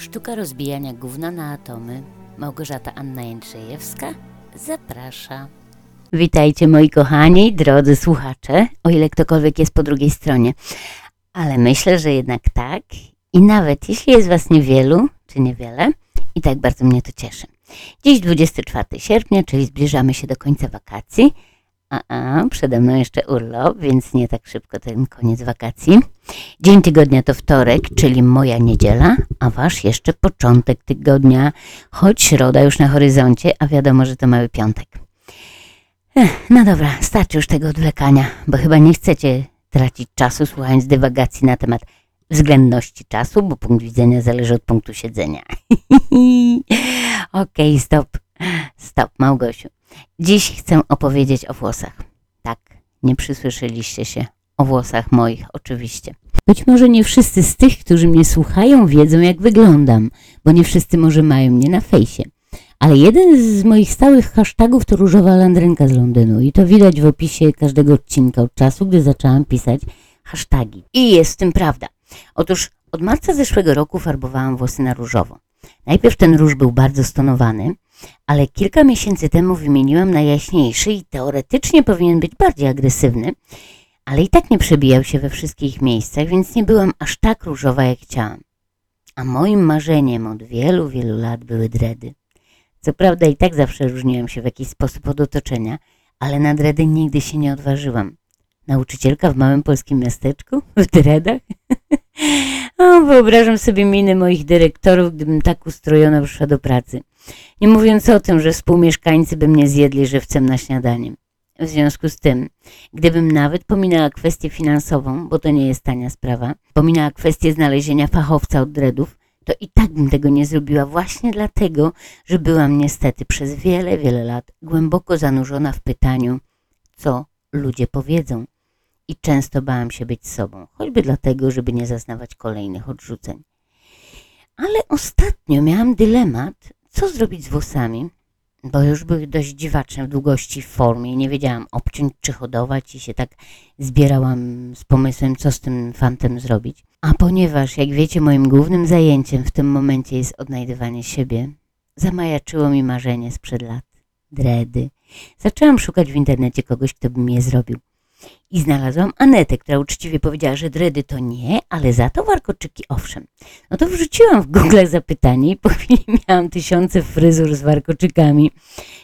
Sztuka rozbijania gówna na atomy. Małgorzata Anna Jędrzejewska zaprasza. Witajcie moi kochani, drodzy słuchacze, o ile ktokolwiek jest po drugiej stronie. Ale myślę, że jednak tak. I nawet jeśli jest was niewielu, czy niewiele, i tak bardzo mnie to cieszy. Dziś 24 sierpnia, czyli zbliżamy się do końca wakacji. A, a, przede mną jeszcze urlop, więc nie tak szybko ten koniec wakacji. Dzień tygodnia to wtorek, czyli moja niedziela, a wasz jeszcze początek tygodnia, choć środa już na horyzoncie, a wiadomo, że to mały piątek. Ech, no dobra, starczy już tego odwlekania, bo chyba nie chcecie tracić czasu słuchając dywagacji na temat względności czasu, bo punkt widzenia zależy od punktu siedzenia. Okej, stop. Stop, Małgosiu. Dziś chcę opowiedzieć o włosach. Tak, nie przysłyszeliście się. O włosach moich, oczywiście. Być może nie wszyscy z tych, którzy mnie słuchają, wiedzą, jak wyglądam, bo nie wszyscy może mają mnie na fejsie. Ale jeden z moich stałych hashtagów to różowa landrynka z Londynu i to widać w opisie każdego odcinka od czasu, gdy zaczęłam pisać hasztagi. I jest w tym prawda. Otóż od marca zeszłego roku farbowałam włosy na różowo. Najpierw ten róż był bardzo stonowany, ale kilka miesięcy temu wymieniłam na jaśniejszy i teoretycznie powinien być bardziej agresywny, ale i tak nie przebijał się we wszystkich miejscach, więc nie byłam aż tak różowa jak chciałam. A moim marzeniem od wielu, wielu lat były dredy. Co prawda i tak zawsze różniłam się w jakiś sposób od otoczenia, ale na dredy nigdy się nie odważyłam. Nauczycielka w małym polskim miasteczku? W dredach? o, wyobrażam sobie miny moich dyrektorów, gdybym tak ustrojona wyszła do pracy. Nie mówiąc o tym, że współmieszkańcy by mnie zjedli żywcem na śniadanie. W związku z tym, gdybym nawet pominęła kwestię finansową, bo to nie jest tania sprawa, pominęła kwestię znalezienia fachowca od dreadów, to i tak bym tego nie zrobiła właśnie dlatego, że byłam niestety przez wiele, wiele lat głęboko zanurzona w pytaniu, co ludzie powiedzą. I często bałam się być sobą, choćby dlatego, żeby nie zaznawać kolejnych odrzuceń. Ale ostatnio miałam dylemat, co zrobić z włosami, bo już były dość dziwaczne w długości w formie i nie wiedziałam obciąć czy hodować i się tak zbierałam z pomysłem, co z tym fantem zrobić. A ponieważ, jak wiecie, moim głównym zajęciem w tym momencie jest odnajdywanie siebie, zamajaczyło mi marzenie sprzed lat. Dredy. Zaczęłam szukać w internecie kogoś, kto by mi je zrobił. I znalazłam Anetę, która uczciwie powiedziała, że dredy to nie, ale za to warkoczyki owszem. No to wrzuciłam w Google zapytanie i po chwili miałam tysiące fryzur z warkoczykami.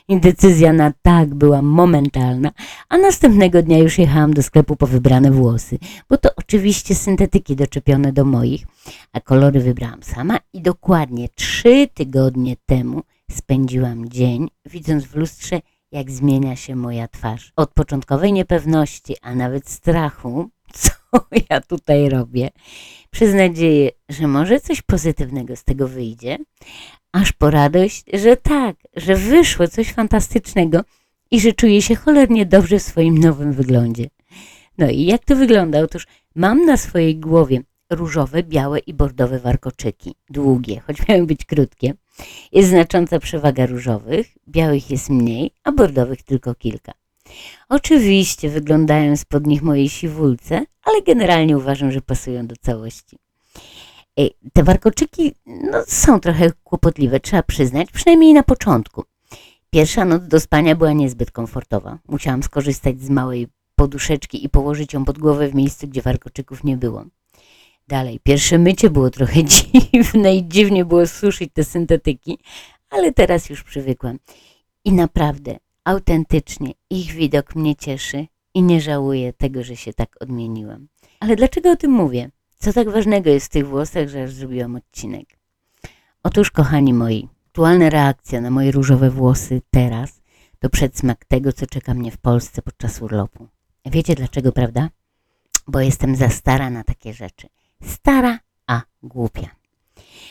I decyzja na tak była momentalna, a następnego dnia już jechałam do sklepu po wybrane włosy, bo to oczywiście syntetyki doczepione do moich, a kolory wybrałam sama i dokładnie trzy tygodnie temu spędziłam dzień, widząc w lustrze jak zmienia się moja twarz. Od początkowej niepewności, a nawet strachu, co ja tutaj robię, przez nadzieję, że może coś pozytywnego z tego wyjdzie, aż po radość, że tak, że wyszło coś fantastycznego i że czuję się cholernie dobrze w swoim nowym wyglądzie. No i jak to wygląda? Otóż mam na swojej głowie różowe, białe i bordowe warkoczyki, długie, choć miały być krótkie. Jest znacząca przewaga różowych, białych jest mniej, a bordowych tylko kilka. Oczywiście wyglądają spod nich mojej siwulce, ale generalnie uważam, że pasują do całości. Te warkoczyki no, są trochę kłopotliwe, trzeba przyznać, przynajmniej na początku. Pierwsza noc do spania była niezbyt komfortowa. Musiałam skorzystać z małej poduszeczki i położyć ją pod głowę w miejscu, gdzie warkoczyków nie było. Dalej, pierwsze mycie było trochę dziwne i dziwnie było suszyć te syntetyki, ale teraz już przywykłam. I naprawdę, autentycznie, ich widok mnie cieszy i nie żałuję tego, że się tak odmieniłam. Ale dlaczego o tym mówię? Co tak ważnego jest w tych włosach, że aż zrobiłam odcinek? Otóż, kochani moi, aktualna reakcja na moje różowe włosy teraz to przedsmak tego, co czeka mnie w Polsce podczas urlopu. Wiecie dlaczego, prawda? Bo jestem za stara na takie rzeczy. Stara, a głupia.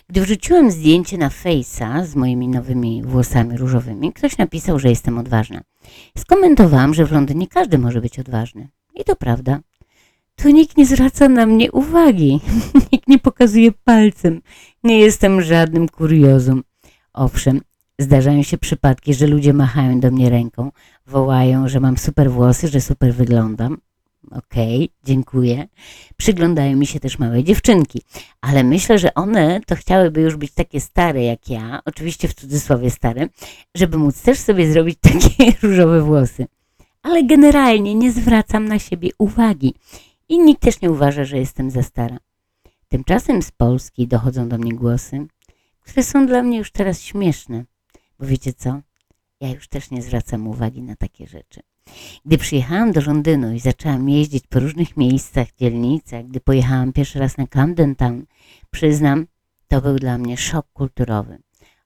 Gdy wrzuciłem zdjęcie na Face'a z moimi nowymi włosami różowymi, ktoś napisał, że jestem odważna. Skomentowałam, że w Londynie każdy może być odważny. I to prawda. Tu nikt nie zwraca na mnie uwagi. nikt nie pokazuje palcem. Nie jestem żadnym kuriozum. Owszem, zdarzają się przypadki, że ludzie machają do mnie ręką, wołają, że mam super włosy, że super wyglądam. Okej, dziękuję. Przyglądają mi się też małe dziewczynki, ale myślę, że one to chciałyby już być takie stare jak ja, oczywiście w cudzysłowie stare, żeby móc też sobie zrobić takie różowe włosy. Ale generalnie nie zwracam na siebie uwagi i nikt też nie uważa, że jestem za stara. Tymczasem z Polski dochodzą do mnie głosy, które są dla mnie już teraz śmieszne, bo wiecie co? Ja już też nie zwracam uwagi na takie rzeczy. Gdy przyjechałam do Londynu i zaczęłam jeździć po różnych miejscach, dzielnicach, gdy pojechałam pierwszy raz na Camden Town, przyznam, to był dla mnie szok kulturowy.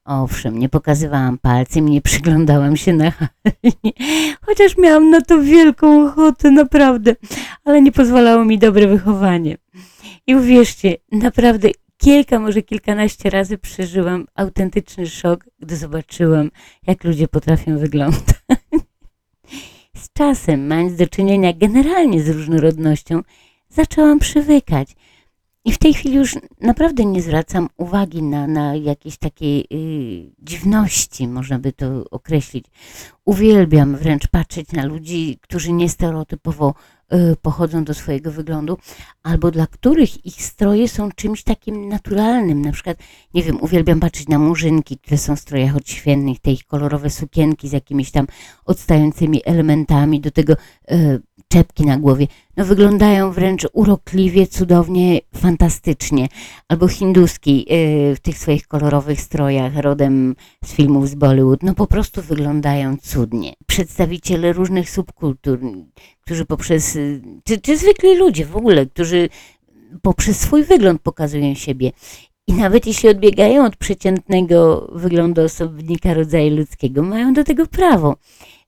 Owszem, nie pokazywałam palcem nie przyglądałam się na hali, chociaż miałam na to wielką ochotę, naprawdę, ale nie pozwalało mi dobre wychowanie. I uwierzcie, naprawdę kilka, może kilkanaście razy przeżyłam autentyczny szok, gdy zobaczyłam, jak ludzie potrafią wyglądać. Z czasem, mając do czynienia generalnie z różnorodnością, zaczęłam przywykać. I w tej chwili już naprawdę nie zwracam uwagi na, na jakieś takie y, dziwności, można by to określić. Uwielbiam wręcz patrzeć na ludzi, którzy niestereotypowo pochodzą do swojego wyglądu, albo dla których ich stroje są czymś takim naturalnym. Na przykład, nie wiem, uwielbiam patrzeć na murzynki, które są w strojach odświętnych, te ich kolorowe sukienki z jakimiś tam odstającymi elementami, do tego y, czepki na głowie. No wyglądają wręcz urokliwie, cudownie, fantastycznie. Albo hinduski y, w tych swoich kolorowych strojach, rodem z filmów z Bollywood, no po prostu wyglądają cudnie. Przedstawiciele różnych subkultur, którzy poprzez, y, czy, czy zwykli ludzie w ogóle, którzy poprzez swój wygląd pokazują siebie. I nawet jeśli odbiegają od przeciętnego wyglądu osobnika rodzaju ludzkiego, mają do tego prawo.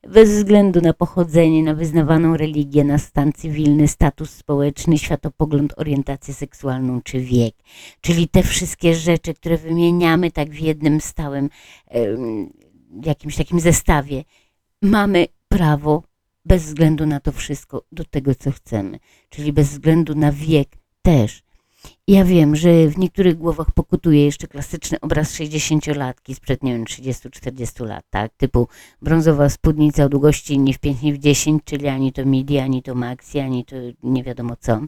Bez względu na pochodzenie, na wyznawaną religię, na stan cywilny, status społeczny, światopogląd, orientację seksualną czy wiek. Czyli te wszystkie rzeczy, które wymieniamy tak w jednym stałym jakimś takim zestawie, mamy prawo bez względu na to wszystko do tego, co chcemy. Czyli bez względu na wiek też. Ja wiem, że w niektórych głowach pokutuje jeszcze klasyczny obraz 60-latki sprzed, nie wiem, 30-40 lat, tak? Typu brązowa spódnica o długości nie w 5, nie w 10, czyli ani to midi, ani to maxi, ani to nie wiadomo co.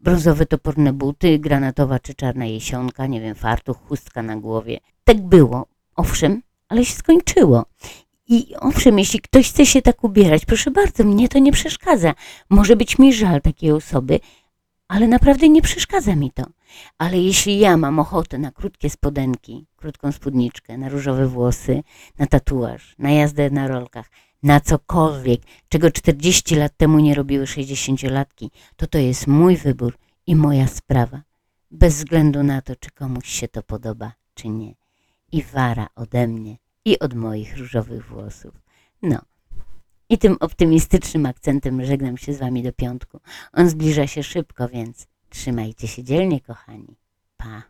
Brązowe toporne buty, granatowa czy czarna jesionka, nie wiem, fartuch, chustka na głowie. Tak było, owszem, ale się skończyło. I owszem, jeśli ktoś chce się tak ubierać, proszę bardzo, mnie to nie przeszkadza. Może być mi żal takiej osoby, ale naprawdę nie przeszkadza mi to. Ale jeśli ja mam ochotę na krótkie spodenki, krótką spódniczkę, na różowe włosy, na tatuaż, na jazdę na rolkach, na cokolwiek, czego 40 lat temu nie robiły 60-latki, to to jest mój wybór i moja sprawa. Bez względu na to, czy komuś się to podoba, czy nie. I wara ode mnie i od moich różowych włosów. No. I tym optymistycznym akcentem żegnam się z Wami do piątku. On zbliża się szybko, więc trzymajcie się dzielnie, kochani. Pa.